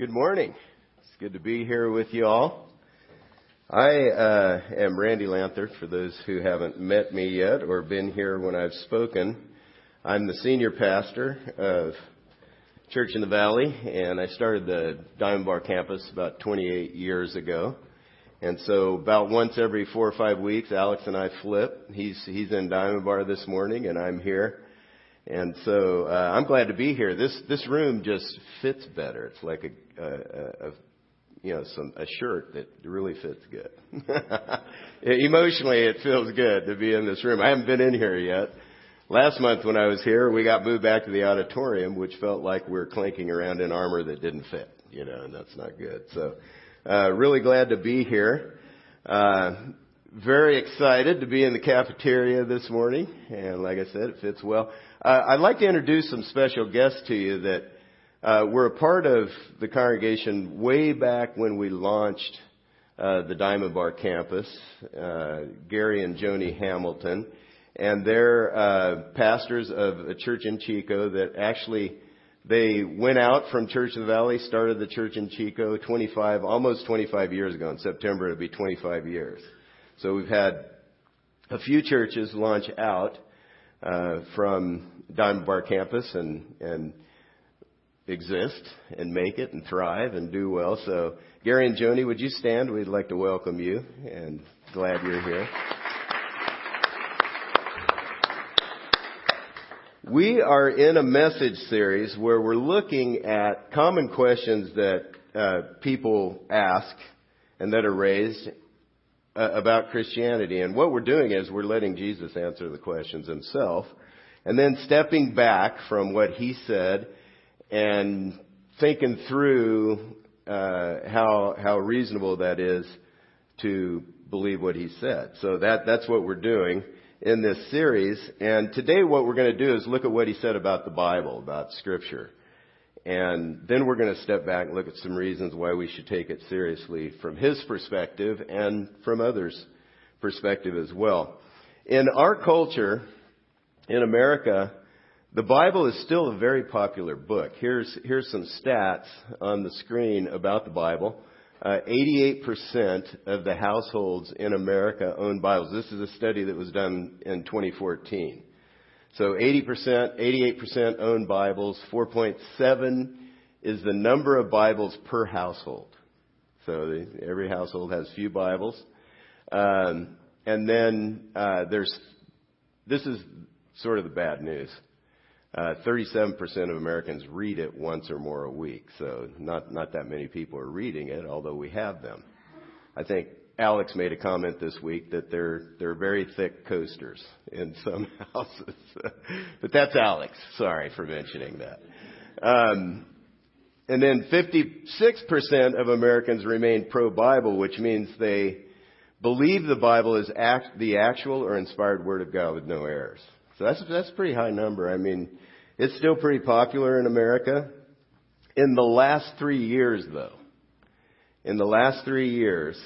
Good morning. It's good to be here with you all. I uh, am Randy Lanther, for those who haven't met me yet or been here when I've spoken. I'm the senior pastor of Church in the Valley, and I started the Diamond Bar campus about 28 years ago. And so about once every four or five weeks, Alex and I flip. He's, he's in Diamond Bar this morning, and I'm here. And so uh, I'm glad to be here. This this room just fits better. It's like a, a, you know some a shirt that really fits good. Emotionally, it feels good to be in this room. I haven't been in here yet. Last month when I was here, we got moved back to the auditorium, which felt like we were clanking around in armor that didn't fit. You know, and that's not good. So, uh, really glad to be here. Uh, very excited to be in the cafeteria this morning, and like I said, it fits well. Uh, I'd like to introduce some special guests to you that uh, were a part of the congregation way back when we launched uh, the Diamond Bar campus. Uh, Gary and Joni Hamilton, and they're uh, pastors of a church in Chico that actually they went out from Church of the Valley, started the church in Chico 25, almost 25 years ago. In September, it'll be 25 years. So we've had a few churches launch out uh, from Diamond Bar campus and and exist and make it and thrive and do well. So Gary and Joni, would you stand? We'd like to welcome you and glad you're here. We are in a message series where we're looking at common questions that uh, people ask and that are raised uh, about Christianity. And what we're doing is we're letting Jesus answer the questions himself and then stepping back from what he said and thinking through uh, how how reasonable that is to believe what he said. So that that's what we're doing in this series. And today, what we're going to do is look at what he said about the Bible, about Scripture. And then we're going to step back and look at some reasons why we should take it seriously from his perspective and from others' perspective as well. In our culture, in America, the Bible is still a very popular book. Here's, here's some stats on the screen about the Bible. Uh, 88% of the households in America own Bibles. This is a study that was done in 2014. So 80%, 88% own Bibles. 4.7 is the number of Bibles per household. So the, every household has few Bibles. Um, and then uh, there's this is sort of the bad news. Uh, 37% of Americans read it once or more a week, so not not that many people are reading it, although we have them. I think Alex made a comment this week that they're they're very thick coasters in some houses, but that's Alex. Sorry for mentioning that. Um, and then 56% of Americans remain pro-Bible, which means they believe the Bible is act, the actual or inspired Word of God with no errors. So that's, that's a pretty high number. I mean, it's still pretty popular in America. In the last three years, though, in the last three years,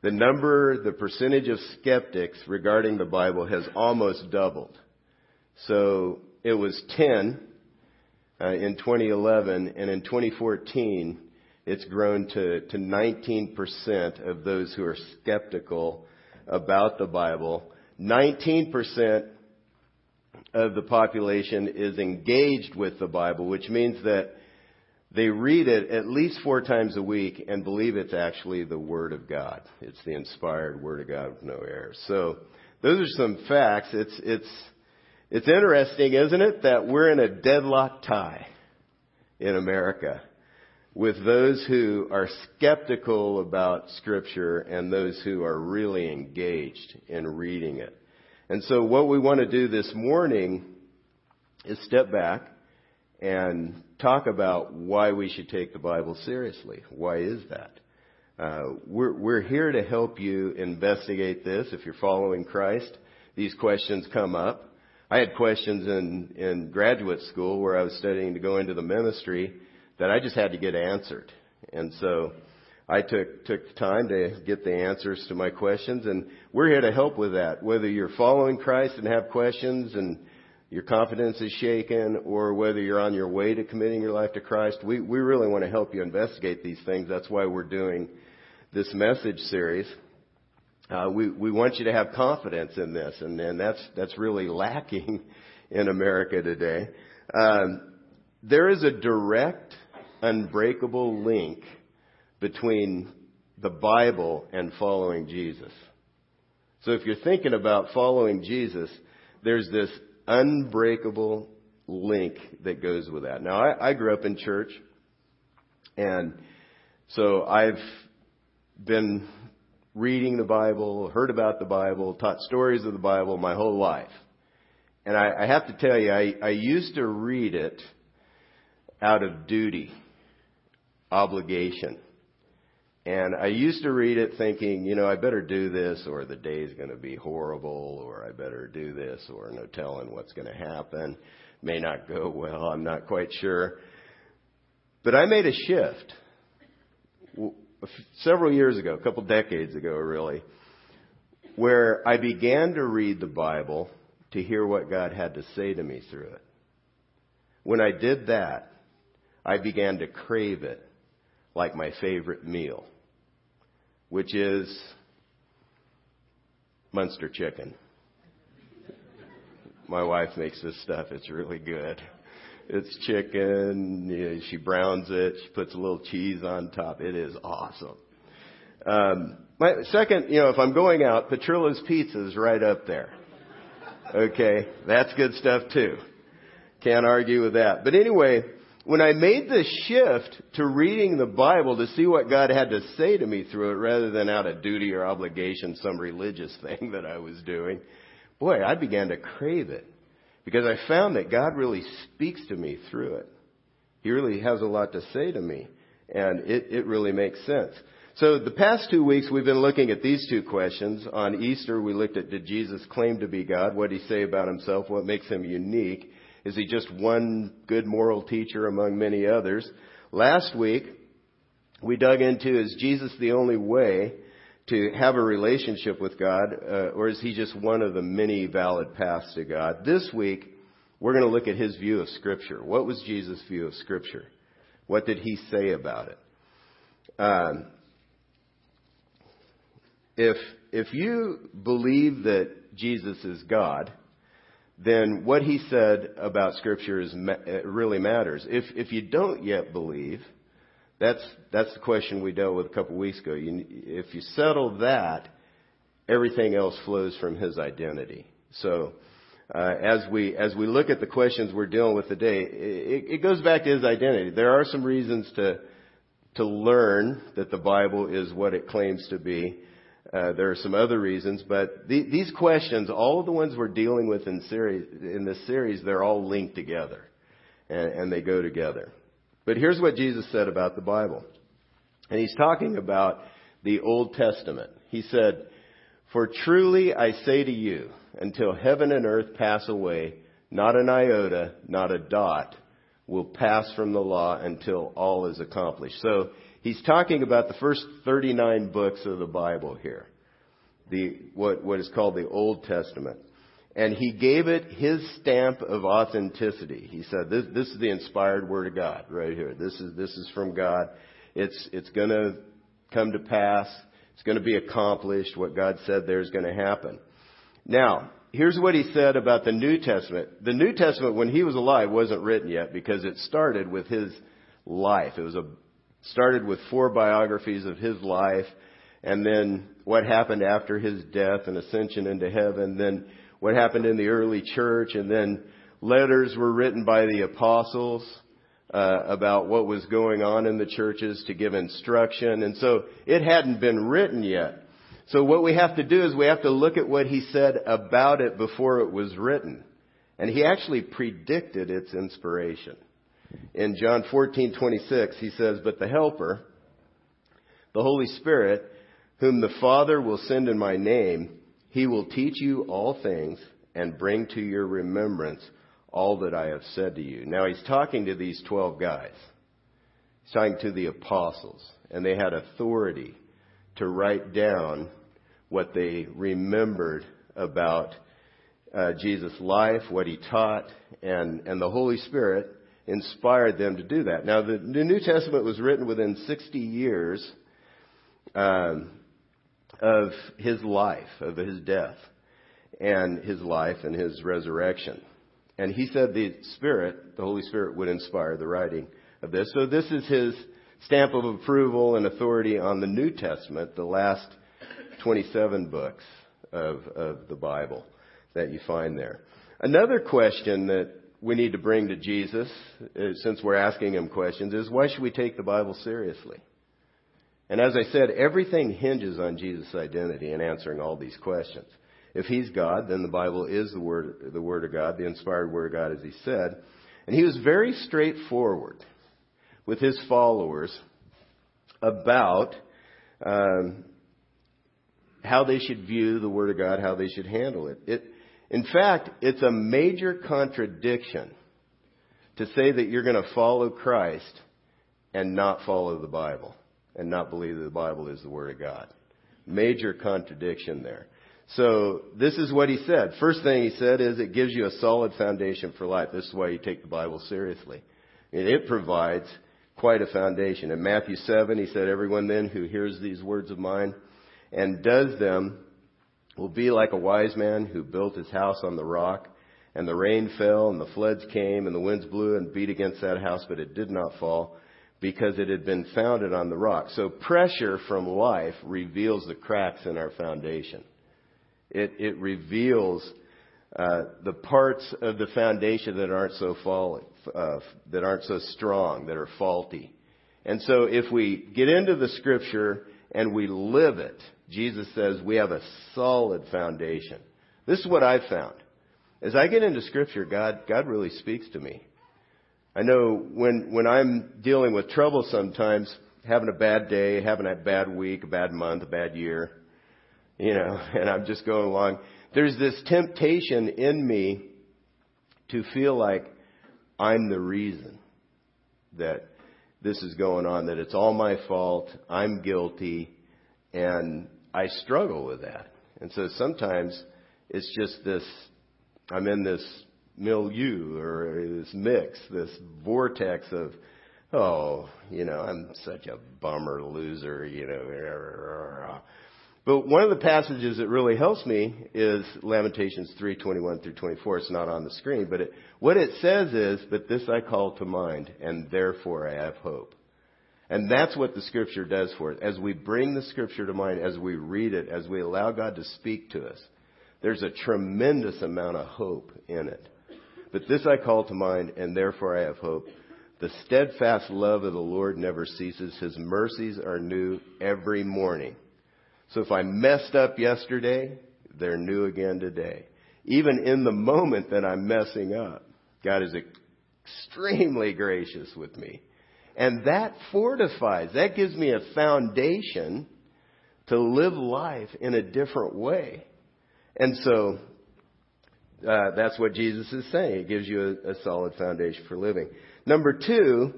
the number, the percentage of skeptics regarding the Bible has almost doubled. So it was 10 uh, in 2011, and in 2014, it's grown to, to 19% of those who are skeptical about the Bible. 19% of the population is engaged with the Bible, which means that they read it at least four times a week and believe it's actually the Word of God. It's the inspired Word of God with no error. So those are some facts. It's, it's, it's interesting, isn't it, that we're in a deadlock tie in America with those who are skeptical about Scripture and those who are really engaged in reading it. And so what we want to do this morning is step back and talk about why we should take the Bible seriously. Why is that? Uh, we're, we're here to help you investigate this. If you're following Christ, these questions come up. I had questions in, in graduate school where I was studying to go into the ministry that I just had to get answered. And so I took took time to get the answers to my questions, and we're here to help with that. Whether you're following Christ and have questions and your confidence is shaken, or whether you're on your way to committing your life to Christ. We, we really want to help you investigate these things. That's why we're doing this message series. Uh, we, we want you to have confidence in this, and, and that's, that's really lacking in America today. Um, there is a direct, unbreakable link between the Bible and following Jesus. So if you're thinking about following Jesus, there's this unbreakable link that goes with that. Now, I, I grew up in church, and so I've been reading the Bible, heard about the Bible, taught stories of the Bible my whole life. And I, I have to tell you, I, I used to read it out of duty, obligation. And I used to read it thinking, you know, I better do this or the day's going to be horrible or I better do this or no telling what's going to happen. May not go well. I'm not quite sure. But I made a shift several years ago, a couple decades ago really, where I began to read the Bible to hear what God had to say to me through it. When I did that, I began to crave it like my favorite meal, which is Munster chicken. My wife makes this stuff. It's really good. It's chicken. You know, she browns it. She puts a little cheese on top. It is awesome. Um, my second, you know, if I'm going out, Petrillo's Pizza is right up there. Okay, that's good stuff too. Can't argue with that. But anyway, when I made the shift to reading the Bible to see what God had to say to me through it rather than out of duty or obligation, some religious thing that I was doing, boy, I began to crave it because I found that God really speaks to me through it. He really has a lot to say to me and it, it really makes sense. So the past two weeks we've been looking at these two questions. On Easter we looked at did Jesus claim to be God? What did he say about himself? What makes him unique? Is he just one good moral teacher among many others? Last week, we dug into is Jesus the only way to have a relationship with God, uh, or is he just one of the many valid paths to God? This week, we're going to look at his view of Scripture. What was Jesus' view of Scripture? What did he say about it? Um, if if you believe that Jesus is God, then what he said about Scripture is, really matters. If, if you don't yet believe, that's, that's the question we dealt with a couple of weeks ago. You, if you settle that, everything else flows from his identity. So, uh, as we as we look at the questions we're dealing with today, it, it goes back to his identity. There are some reasons to to learn that the Bible is what it claims to be. Uh, there are some other reasons, but the, these questions, all of the ones we're dealing with in, series, in this series, they're all linked together, and, and they go together. But here's what Jesus said about the Bible, and he's talking about the Old Testament. He said, "For truly I say to you, until heaven and earth pass away, not an iota, not a dot, will pass from the law until all is accomplished." So he's talking about the first 39 books of the Bible here. The, what, what is called the Old Testament. And he gave it his stamp of authenticity. He said, this, this is the inspired word of God right here. This is, this is from God. It's, it's gonna come to pass. It's gonna be accomplished. What God said there is gonna happen. Now, here's what he said about the New Testament. The New Testament, when he was alive, wasn't written yet because it started with his life. It was a started with four biographies of his life, and then what happened after his death and ascension into heaven, then what happened in the early church, and then letters were written by the apostles uh, about what was going on in the churches to give instruction, and so it hadn't been written yet. So what we have to do is we have to look at what he said about it before it was written. And he actually predicted its inspiration. In John 14:26, he says, "But the helper, the Holy Spirit, whom the Father will send in my name, he will teach you all things and bring to your remembrance all that I have said to you." Now he's talking to these 12 guys. He's talking to the apostles, and they had authority to write down what they remembered about uh, Jesus' life, what he taught, and, and the Holy Spirit inspired them to do that. Now, the, New Testament was written within 60 years um, of his life, of his death, and his life and his resurrection. And he said the Spirit, the Holy Spirit, would inspire the writing of this. So this is his stamp of approval and authority on the New Testament, the last 27 books of, of the Bible that you find there. Another question that we need to bring to Jesus, uh, since we're asking him questions, is why should we take the Bible seriously? And as I said, everything hinges on Jesus' identity in answering all these questions. If he's God, then the Bible is the word, the word of God, the inspired word of God, as he said. And he was very straightforward with his followers about um, how they should view the word of God, how they should handle it. It, in fact, it's a major contradiction to say that you're going to follow Christ and not follow the Bible and not believe that the Bible is the Word of God. Major contradiction there. So this is what he said. First thing he said is it gives you a solid foundation for life. This is why you take the Bible seriously. It provides quite a foundation. In Matthew 7, he said, Everyone then who hears these words of mine and does them will be like a wise man who built his house on the rock. And the rain fell, and the floods came, and the winds blew and beat against that house, but it did not fall because it had been founded on the rock. So pressure from life reveals the cracks in our foundation. It, it reveals uh, the parts of the foundation that aren't so falling, uh, that aren't so strong, that are faulty. And so if we get into the scripture and we live it, Jesus says we have a solid foundation. This is what I've found. As I get into scripture, God, God really speaks to me. I know when, when I'm dealing with trouble sometimes, having a bad day, having a bad week, a bad month, a bad year, you know, and I'm just going along, there's this temptation in me to feel like I'm the reason that this is going on, that it's all my fault, I'm guilty, and I struggle with that. And so sometimes it's just this, I'm in this milieu or this mix, this vortex of, oh, you know, I'm such a bummer loser, you know. But one of the passages that really helps me is Lamentations 3:21 through 24. It's not on the screen, but it, what it says is, "But this I call to mind, and therefore I have hope." And that's what the scripture does for us. As we bring the scripture to mind, as we read it, as we allow God to speak to us, there's a tremendous amount of hope in it. But this I call to mind, and therefore I have hope. The steadfast love of the Lord never ceases. His mercies are new every morning. So if I messed up yesterday, they're new again today. Even in the moment that I'm messing up, God is extremely gracious with me. And that fortifies, that gives me a foundation to live life in a different way. And so uh, that's what Jesus is saying. It gives you a, a solid foundation for living. Number two,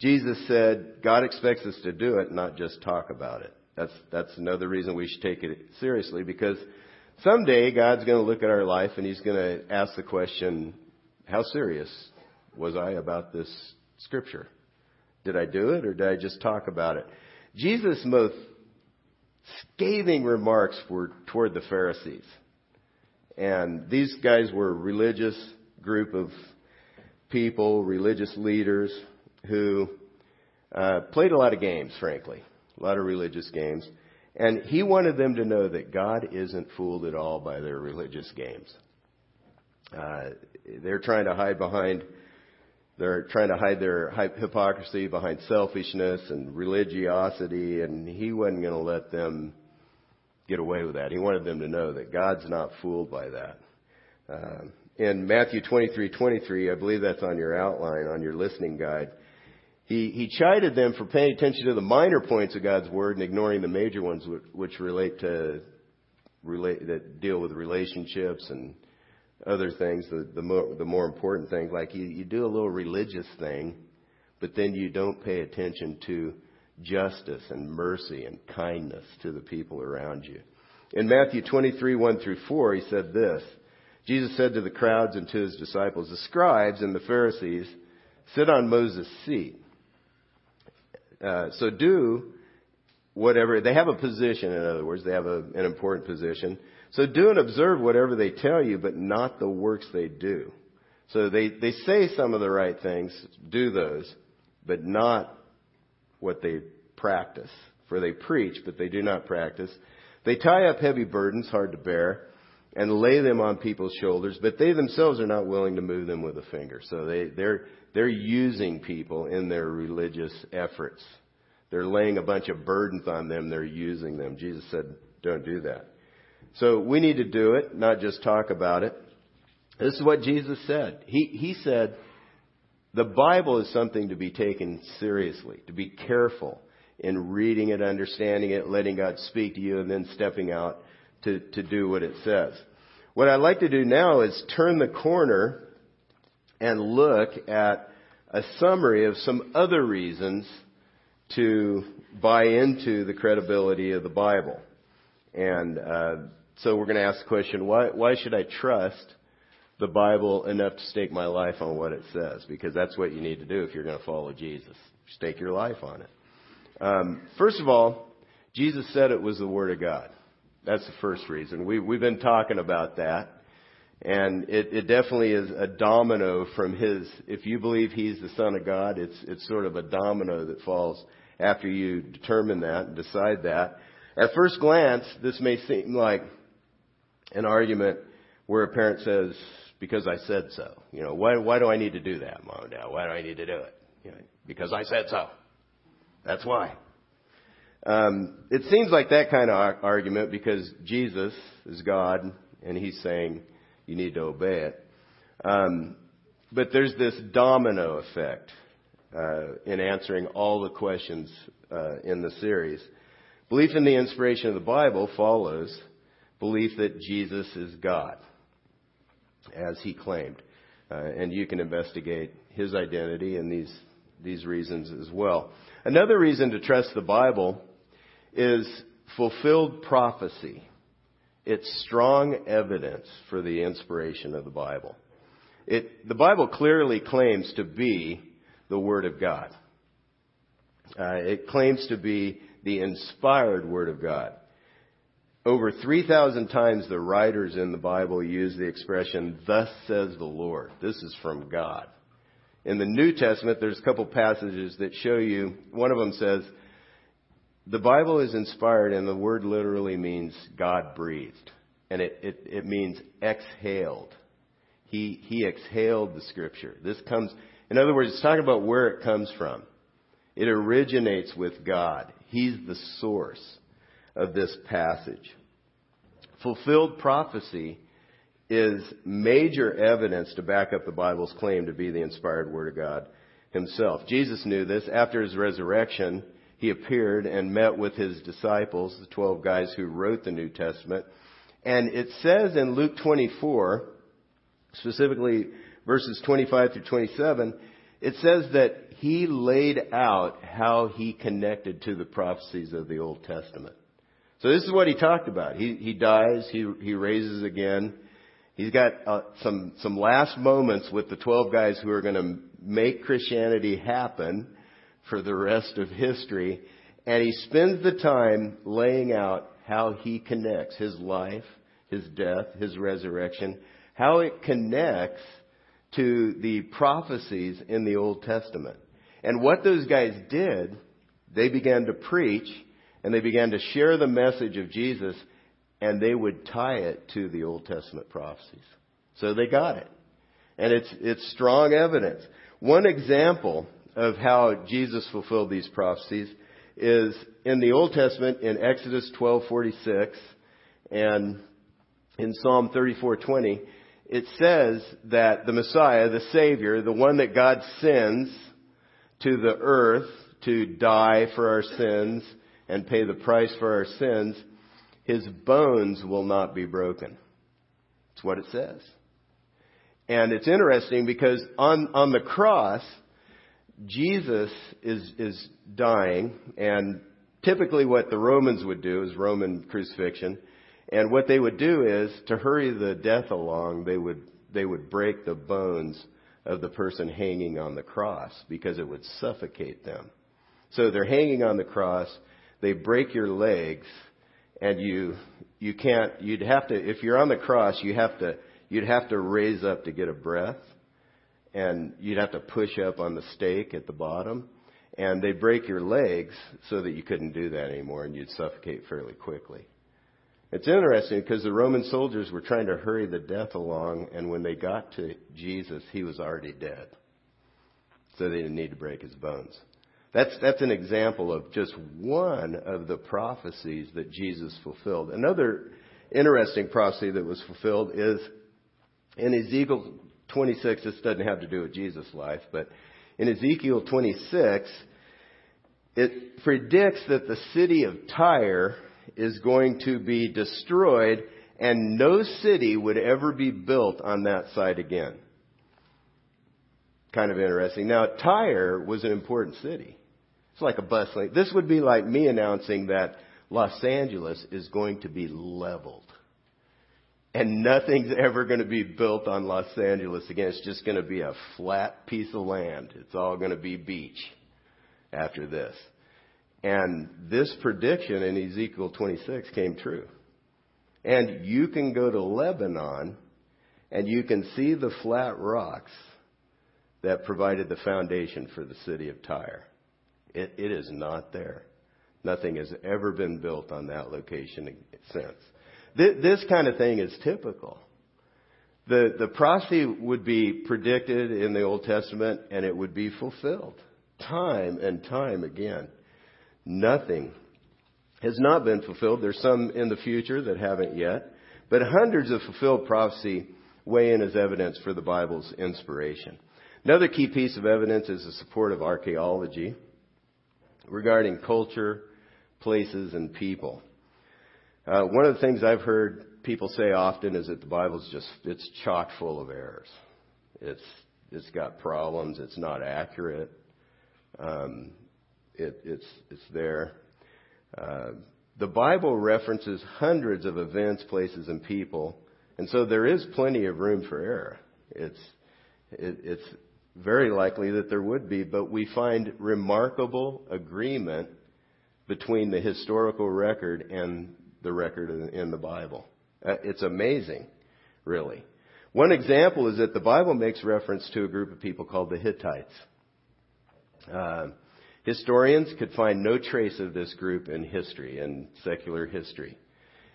Jesus said God expects us to do it, not just talk about it. That's that's another reason we should take it seriously because someday God's going to look at our life and He's going to ask the question, "How serious was I about this scripture? Did I do it or did I just talk about it?" Jesus' most scathing remarks were toward the Pharisees. And these guys were a religious group of people, religious leaders who uh, played a lot of games, frankly, a lot of religious games. And he wanted them to know that God isn't fooled at all by their religious games. Uh, they're trying to hide behind, they're trying to hide their hypocrisy behind selfishness and religiosity, and he wasn't going to let them get away with that. He wanted them to know that God's not fooled by that. Uh, in Matthew 23:23, I believe that's on your outline, on your listening guide. He, he chided them for paying attention to the minor points of God's word and ignoring the major ones which, which relate to relate that deal with relationships and other things, the the more, the more important things. Like you, you do a little religious thing, but then you don't pay attention to justice and mercy and kindness to the people around you. In Matthew 23, 1 through 4, he said this, Jesus said to the crowds and to his disciples, The scribes and the Pharisees sit on Moses' seat. Uh, so do whatever, they have a position, in other words, they have a, an important position. So do and observe whatever they tell you, but not the works they do. So they, they say some of the right things, do those, but not what they practice. For they preach, but they do not practice. They tie up heavy burdens, hard to bear, and lay them on people's shoulders, but they themselves are not willing to move them with a finger. So they, they're, they're using people in their religious efforts. They're laying a bunch of burdens on them, they're using them. Jesus said, don't do that. So we need to do it, not just talk about it. This is what Jesus said. He, he said, the Bible is something to be taken seriously, to be careful in reading it, understanding it, letting God speak to you, and then stepping out to, to do what it says. What I'd like to do now is turn the corner and look at a summary of some other reasons to buy into the credibility of the Bible. And uh, so we're going to ask the question: Why, why should I trust the Bible enough to stake my life on what it says? Because that's what you need to do if you're going to follow Jesus. Stake your life on it. Um, first of all, Jesus said it was the Word of God. That's the first reason. We, we've been talking about that. And it, it definitely is a domino from his, if you believe he's the Son of God, it's, it's sort of a domino that falls after you determine that and decide that. At first glance, this may seem like an argument where a parent says, because I said so. You know, why, why do I need to do that, mom and dad? Why do I need to do it? You know, because I said so. That's why. Um, it seems like that kind of argument because Jesus is God and he's saying you need to obey it. Um, but there's this domino effect uh, in answering all the questions uh, in the series. Belief in the inspiration of the Bible follows belief that Jesus is God, as he claimed. Uh, and you can investigate his identity and these, these reasons as well. Another reason to trust the Bible is fulfilled prophecy. It's strong evidence for the inspiration of the Bible. It, the Bible clearly claims to be the Word of God. Uh, it claims to be the inspired Word of God. Over 3,000 times the writers in the Bible use the expression, thus says the Lord. This is from God. In the New Testament, there's a couple passages that show you, one of them says, the Bible is inspired, and the word literally means God breathed. And it, it, it means exhaled. He, he exhaled the scripture. This comes, in other words, it's talking about where it comes from. It originates with God. He's the source of this passage. Fulfilled prophecy is major evidence to back up the Bible's claim to be the inspired Word of God Himself. Jesus knew this. After His resurrection, he appeared and met with his disciples, the 12 guys who wrote the New Testament. And it says in Luke 24, specifically verses 25 through 27, it says that he laid out how he connected to the prophecies of the Old Testament. So this is what he talked about. He, he dies, he, he raises again. He's got uh, some, some last moments with the 12 guys who are going to make Christianity happen for the rest of history. And he spends the time laying out how he connects his life, his death, his resurrection, how it connects to the prophecies in the Old Testament. And what those guys did, they began to preach and they began to share the message of Jesus and they would tie it to the Old Testament prophecies. So they got it. And it's, it's strong evidence. One example of how Jesus fulfilled these prophecies is in the Old Testament in Exodus 12:46 and in Psalm 34:20 it says that the Messiah, the Savior, the one that God sends to the earth to die for our sins and pay the price for our sins, his bones will not be broken. That's what it says. And it's interesting because on, on the cross, Jesus is, is dying, and typically what the Romans would do is Roman crucifixion, And what they would do is to hurry the death along, they would they would break the bones of the person hanging on the cross because it would suffocate them. So they're hanging on the cross, they break your legs and you you can't you'd have to if you're on the cross, you have to you'd have to raise up to get a breath and you'd have to push up on the stake at the bottom and they break your legs so that you couldn't do that anymore and you'd suffocate fairly quickly. It's interesting because the Roman soldiers were trying to hurry the death along, and when they got to Jesus, he was already dead. So they didn't need to break his bones. That's, that's an example of just one of the prophecies that Jesus fulfilled. Another interesting prophecy that was fulfilled is in Ezekiel 26. This doesn't have to do with Jesus' life, but in Ezekiel 26, it predicts that the city of Tyre is going to be destroyed and no city would ever be built on that site again. Kind of interesting. Now, Tyre was an important city. It's like a bustling. This would be like me announcing that Los Angeles is going to be leveled. And nothing's ever going to be built on Los Angeles again. It's just going to be a flat piece of land. It's all going to be beach after this. And this prediction in Ezekiel 26 came true. And you can go to Lebanon and you can see the flat rocks that provided the foundation for the city of Tyre. It, it is not there. Nothing has ever been built on that location since. This, kind of thing is typical. The, the prophecy would be predicted in the Old Testament and it would be fulfilled time and time again. Nothing has not been fulfilled. There's some in the future that haven't yet. But hundreds of fulfilled prophecy weigh in as evidence for the Bible's inspiration. Another key piece of evidence is the support of archaeology regarding culture, places, and people. Uh, one of the things I've heard people say often is that the Bible's just, it's chock full of errors. It's, it's got problems. It's not accurate. Um, it, it's, it's there. Uh, the Bible references hundreds of events, places, and people, and so there is plenty of room for error. It's, it, it's very likely that there would be, but we find remarkable agreement between the historical record and the record in the Bible. Uh, it's amazing, really. One example is that the Bible makes reference to a group of people called the Hittites. Uh, Historians could find no trace of this group in history, in secular history.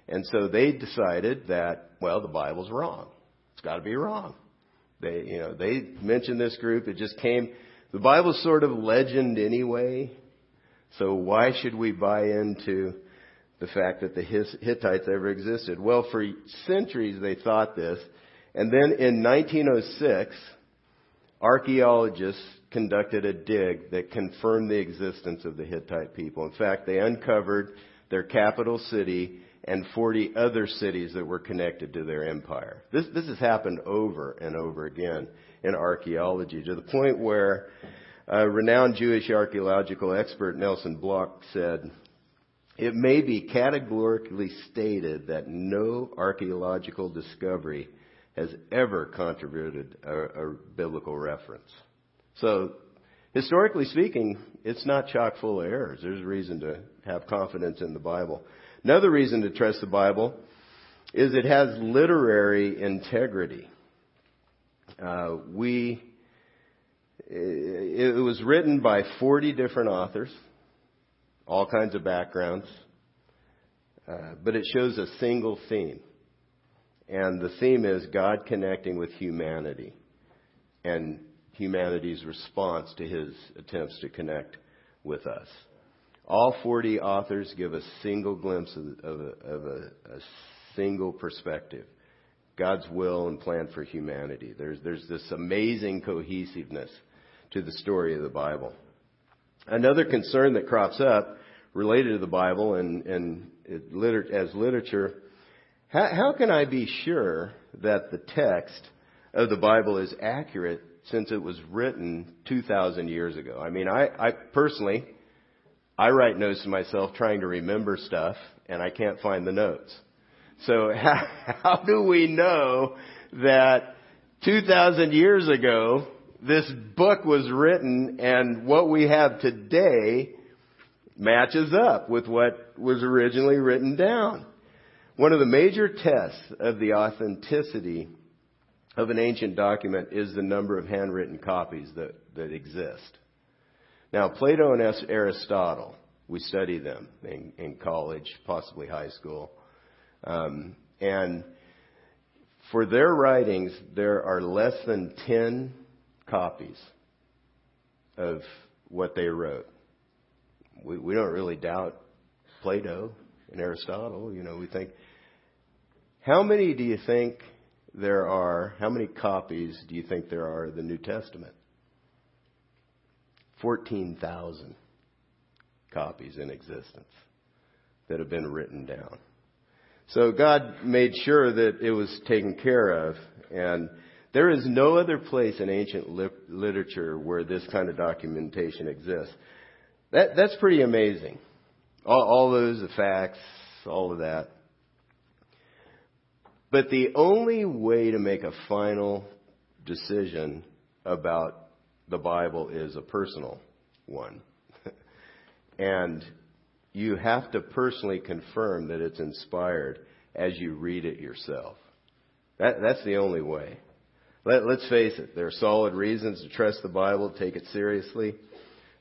And so they decided that, well, the Bible's wrong. It's got to be wrong. They, you know, they mentioned this group. It just came. The Bible's sort of legend anyway. So why should we buy into the fact that the Hittites ever existed? Well, for centuries they thought this. And then in 1906, archaeologists conducted a dig that confirmed the existence of the Hittite people. In fact, they uncovered their capital city and 40 other cities that were connected to their empire. This, this has happened over and over again in archaeology to the point where a renowned Jewish archaeological expert Nelson Glueck said, it may be categorically stated that no archaeological discovery has ever contributed a, a biblical reference. So, historically speaking, it's not chock full of errors. There's a reason to have confidence in the Bible. Another reason to trust the Bible is it has literary integrity. Uh, we, it was written by 40 different authors, all kinds of backgrounds, uh, but it shows a single theme. And the theme is God connecting with humanity. And humanity's response to his attempts to connect with us. All 40 authors give a single glimpse of, of, a, of a, a, single perspective God's will and plan for humanity. There's, there's this amazing cohesiveness to the story of the Bible. Another concern that crops up related to the Bible and, and it, as literature how, how can I be sure that the text of the Bible is accurate since it was written 2,000 years ago. I mean, I, I personally, I write notes to myself trying to remember stuff, and I can't find the notes. So how, how do we know that 2,000 years ago this book was written and what we have today matches up with what was originally written down? One of the major tests of the authenticity of an ancient document is the number of handwritten copies that, that exist. Now, Plato and Aristotle, we study them in, in college, possibly high school. Um, and for their writings, there are less than 10 copies of what they wrote. We, we don't really doubt Plato and Aristotle. You know, we think, how many do you think there are, how many copies do you think there are of the New Testament? 14,000 copies in existence that have been written down. So God made sure that it was taken care of and there is no other place in ancient literature where this kind of documentation exists. That, that's pretty amazing. All, all those, the facts, all of that. But the only way to make a final decision about the Bible is a personal one. and you have to personally confirm that it's inspired as you read it yourself. That, that's the only way. Let, let's face it, there are solid reasons to trust the Bible, take it seriously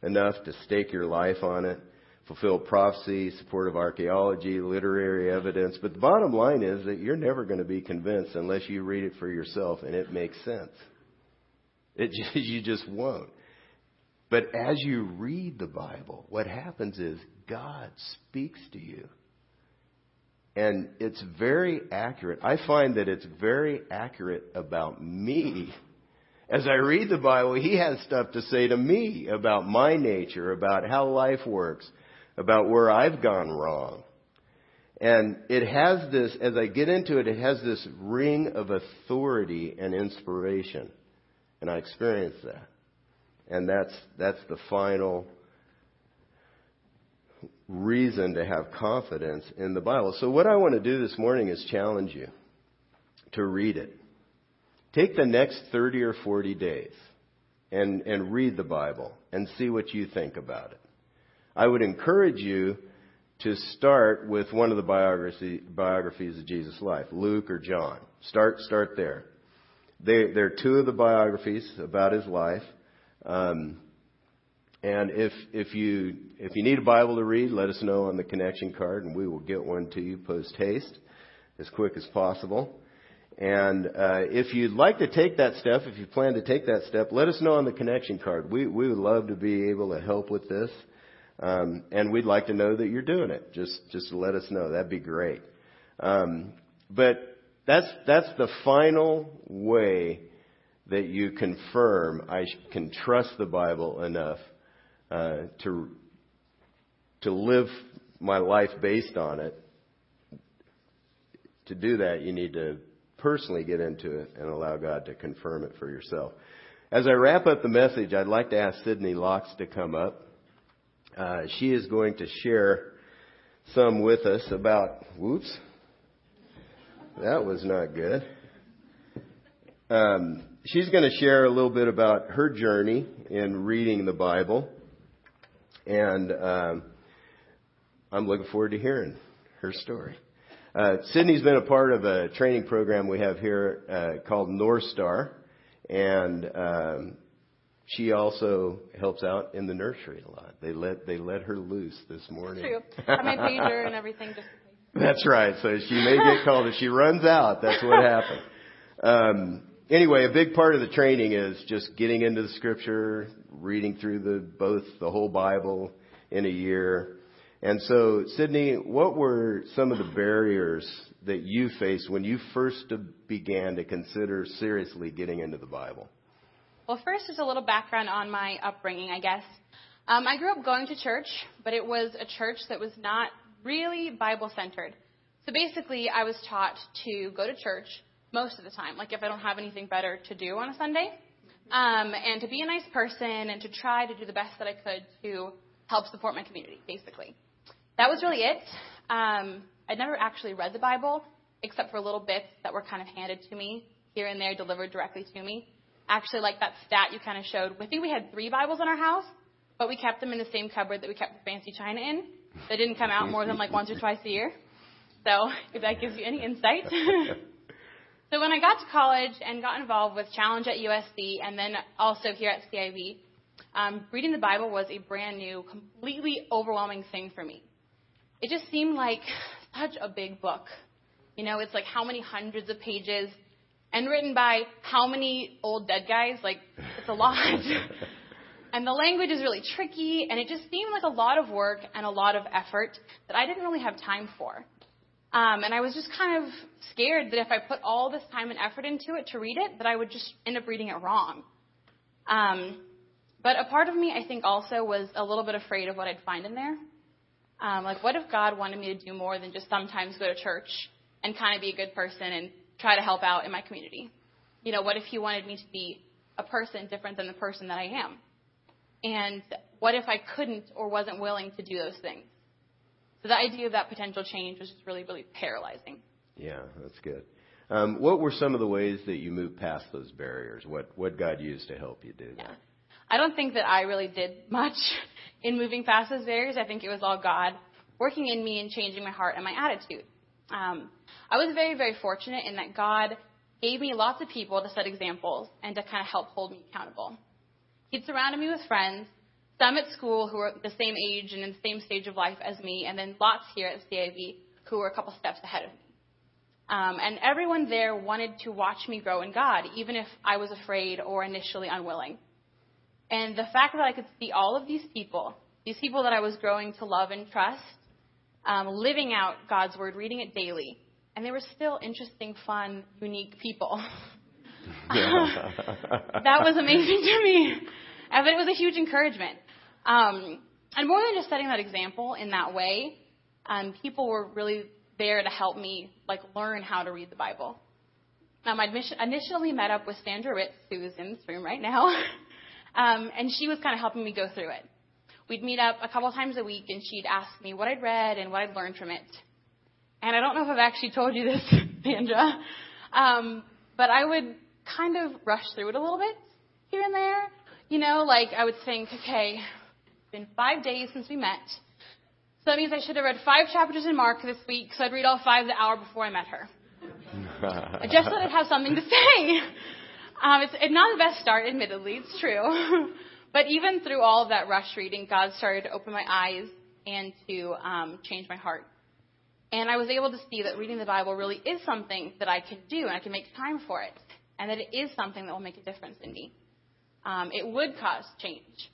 enough to stake your life on it fulfill prophecy, supportive archaeology, literary evidence. But the bottom line is that you're never going to be convinced unless you read it for yourself and it makes sense. It just, you just won't. But as you read the Bible, what happens is God speaks to you. And it's very accurate. I find that it's very accurate about me. As I read the Bible, He has stuff to say to me about my nature, about how life works, about where I've gone wrong. And it has this, as I get into it, it has this ring of authority and inspiration. And I experience that. And that's, that's the final reason to have confidence in the Bible. So what I want to do this morning is challenge you to read it. Take the next 30 or 40 days and, and read the Bible and see what you think about it. I would encourage you to start with one of the biography, biographies of Jesus' life, Luke or John. Start, start there. They, they're two of the biographies about his life. Um, and if, if you, if you need a Bible to read, let us know on the connection card and we will get one to you post haste as quick as possible. And uh, if you'd like to take that step, if you plan to take that step, let us know on the connection card. We, we would love to be able to help with this. Um, and we'd like to know that you're doing it. Just, just let us know. That'd be great. Um, but that's, that's the final way that you confirm I can trust the Bible enough uh, to to live my life based on it. To do that, you need to personally get into it and allow God to confirm it for yourself. As I wrap up the message, I'd like to ask Sydney Locks to come up. Uh, she is going to share some with us about, whoops, that was not good. Um, she's going to share a little bit about her journey in reading the Bible. And um, I'm looking forward to hearing her story. Uh, Sydney's been a part of a training program we have here uh, called North Star, and um, she also helps out in the nursery a lot. They let they let her loose this morning. True. I my pager and everything. Just that's right. So she may get called if she runs out. That's what happened. Um, anyway, a big part of the training is just getting into the scripture, reading through the both the whole Bible in a year. And so, Sydney, what were some of the barriers that you faced when you first began to consider seriously getting into the Bible? Well, first, just a little background on my upbringing, I guess. Um, I grew up going to church, but it was a church that was not really Bible centered. So basically, I was taught to go to church most of the time, like if I don't have anything better to do on a Sunday, um, and to be a nice person and to try to do the best that I could to help support my community, basically. That was really it. Um, I'd never actually read the Bible, except for little bits that were kind of handed to me here and there, delivered directly to me. Actually, like that stat you kind of showed, I think we had three Bibles in our house, but we kept them in the same cupboard that we kept the fancy china in. They didn't come out more than like once or twice a year. So if that gives you any insight. so when I got to college and got involved with Challenge at USC and then also here at CIV, um, reading the Bible was a brand new, completely overwhelming thing for me. It just seemed like such a big book. You know, it's like how many hundreds of pages and written by how many old dead guys? Like, it's a lot. and the language is really tricky, and it just seemed like a lot of work and a lot of effort that I didn't really have time for. Um, and I was just kind of scared that if I put all this time and effort into it to read it, that I would just end up reading it wrong. Um, but a part of me, I think, also was a little bit afraid of what I'd find in there. Um, like, what if God wanted me to do more than just sometimes go to church and kind of be a good person and try to help out in my community? You know, what if He wanted me to be a person different than the person that I am? And what if I couldn't or wasn't willing to do those things? So the idea of that potential change was just really, really paralyzing. Yeah, that's good. Um, what were some of the ways that you moved past those barriers? What what God used to help you do that? Yeah. I don't think that I really did much in moving past those barriers. I think it was all God working in me and changing my heart and my attitude. Um, I was very, very fortunate in that God gave me lots of people to set examples and to kind of help hold me accountable. He'd surrounded me with friends, some at school who were the same age and in the same stage of life as me, and then lots here at CIV who were a couple steps ahead of me. Um, and everyone there wanted to watch me grow in God, even if I was afraid or initially unwilling. And the fact that I could see all of these people, these people that I was growing to love and trust, um, living out God's word, reading it daily, and they were still interesting, fun, unique people. that was amazing to me. But it was a huge encouragement. Um, and more than just setting that example in that way, um, people were really there to help me like learn how to read the Bible. Um, I'd initially met up with Sandra Ritz, who's in this room right now, um, and she was kind of helping me go through it. We'd meet up a couple times a week, and she'd ask me what I'd read and what I'd learned from it. And I don't know if I've actually told you this, Sandra, um, but I would kind of rush through it a little bit here and there. You know, like I would think, okay, been five days since we met. So that means I should have read five chapters in Mark this week, so I'd read all five the hour before I met her. I Just so I'd have something to say. Um, it's, it's not the best start, admittedly, it's true. but even through all of that rush reading, God started to open my eyes and to um, change my heart. And I was able to see that reading the Bible really is something that I can do, and I can make time for it, and that it is something that will make a difference in me. Um, it would cause change.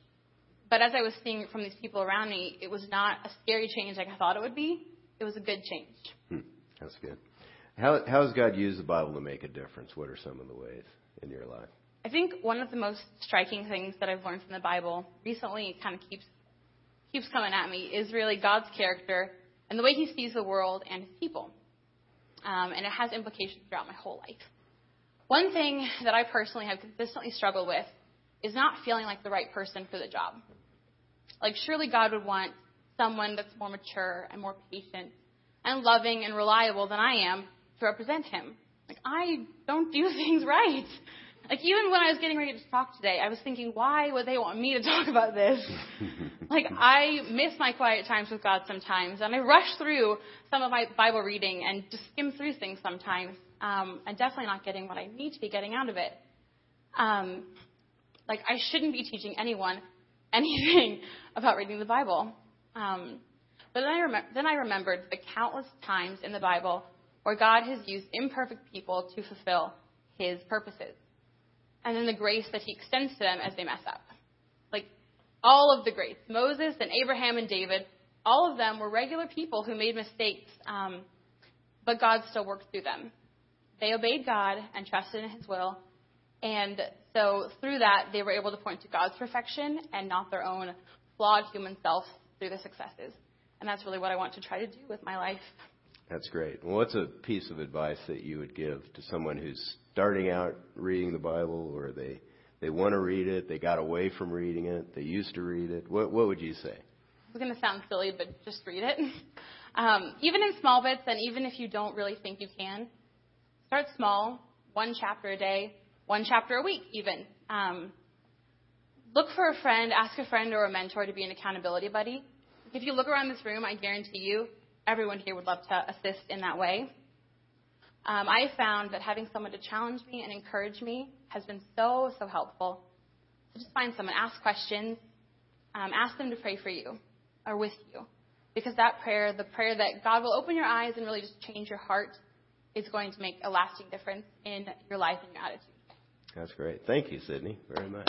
But as I was seeing it from these people around me, it was not a scary change like I thought it would be. It was a good change. Hmm, that's good. How, how has God used the Bible to make a difference? What are some of the ways in your life? I think one of the most striking things that I've learned from the Bible recently, it kind of keeps keeps coming at me, is really God's character and the way He sees the world and His people. Um, and it has implications throughout my whole life. One thing that I personally have consistently struggled with is not feeling like the right person for the job. Like, surely God would want someone that's more mature and more patient and loving and reliable than I am to represent Him. Like, I don't do things right. Like, even when I was getting ready to talk today, I was thinking, why would they want me to talk about this? like, I miss my quiet times with God sometimes, and I rush through some of my Bible reading and just skim through things sometimes, um, and definitely not getting what I need to be getting out of it. Um, like, I shouldn't be teaching anyone anything about reading the Bible. Um, but then I, rem- then I remembered the countless times in the Bible where God has used imperfect people to fulfill his purposes. And then the grace that he extends to them as they mess up. Like all of the greats, Moses and Abraham and David, all of them were regular people who made mistakes, um, but God still worked through them. They obeyed God and trusted in his will, and so through that, they were able to point to God's perfection and not their own flawed human self through the successes. And that's really what I want to try to do with my life. That's great. Well, what's a piece of advice that you would give to someone who's starting out reading the Bible or they, they want to read it, they got away from reading it, they used to read it? What, what would you say? It's going to sound silly, but just read it. Um, even in small bits, and even if you don't really think you can, start small, one chapter a day, one chapter a week, even. Um, look for a friend, ask a friend or a mentor to be an accountability buddy. If you look around this room, I guarantee you, everyone here would love to assist in that way. Um, I found that having someone to challenge me and encourage me has been so, so helpful. So just find someone, ask questions, um, ask them to pray for you or with you. Because that prayer, the prayer that God will open your eyes and really just change your heart, is going to make a lasting difference in your life and your attitude. That's great. Thank you, Sydney, very much.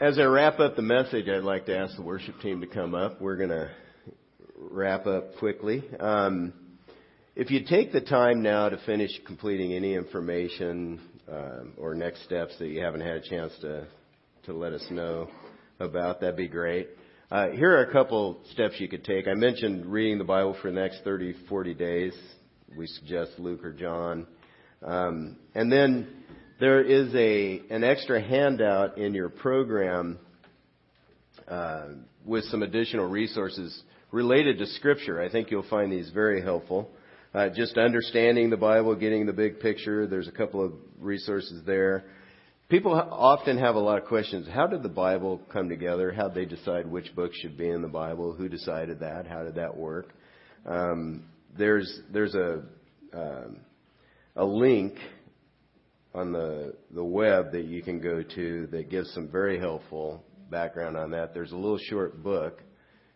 As I wrap up the message, I'd like to ask the worship team to come up. We're going to wrap up quickly. Um, if you take the time now to finish completing any information um, or next steps that you haven't had a chance to to let us know about, that'd be great. Uh, here are a couple steps you could take. I mentioned reading the Bible for the next 30, 40 days. We suggest Luke or John. Um, and then there is a an extra handout in your program uh, with some additional resources related to Scripture. I think you'll find these very helpful. Uh, just understanding the Bible, getting the big picture. There's a couple of resources there. People often have a lot of questions. How did the Bible come together? How did they decide which books should be in the Bible? Who decided that? How did that work? Um, there's there's a um, a link on the the web that you can go to that gives some very helpful background on that. There's a little short book.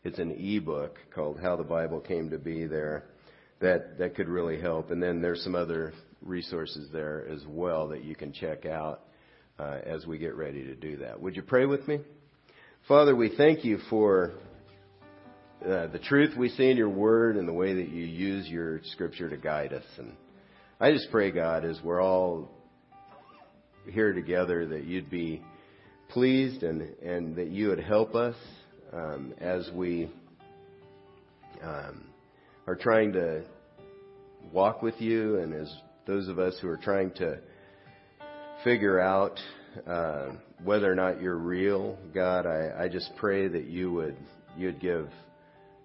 It's an e-book called How the Bible Came to Be there that that could really help. And then there's some other resources there as well that you can check out uh, as we get ready to do that. Would you pray with me? Father, we thank you for uh, the truth we see in your word and the way that you use your scripture to guide us. And I just pray, God, as we're all here together that you'd be pleased and, and that you would help us um, as we um, are trying to walk with you and as those of us who are trying to figure out uh, whether or not you're real, God, I, I just pray that you would you'd give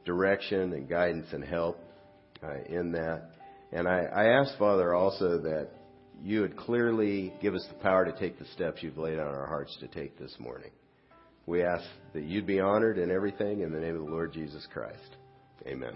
direction and guidance and help uh, in that. And I, I ask, Father, also that you would clearly give us the power to take the steps you've laid on our hearts to take this morning. We ask that you'd be honored in everything in the name of the Lord Jesus Christ. Amen.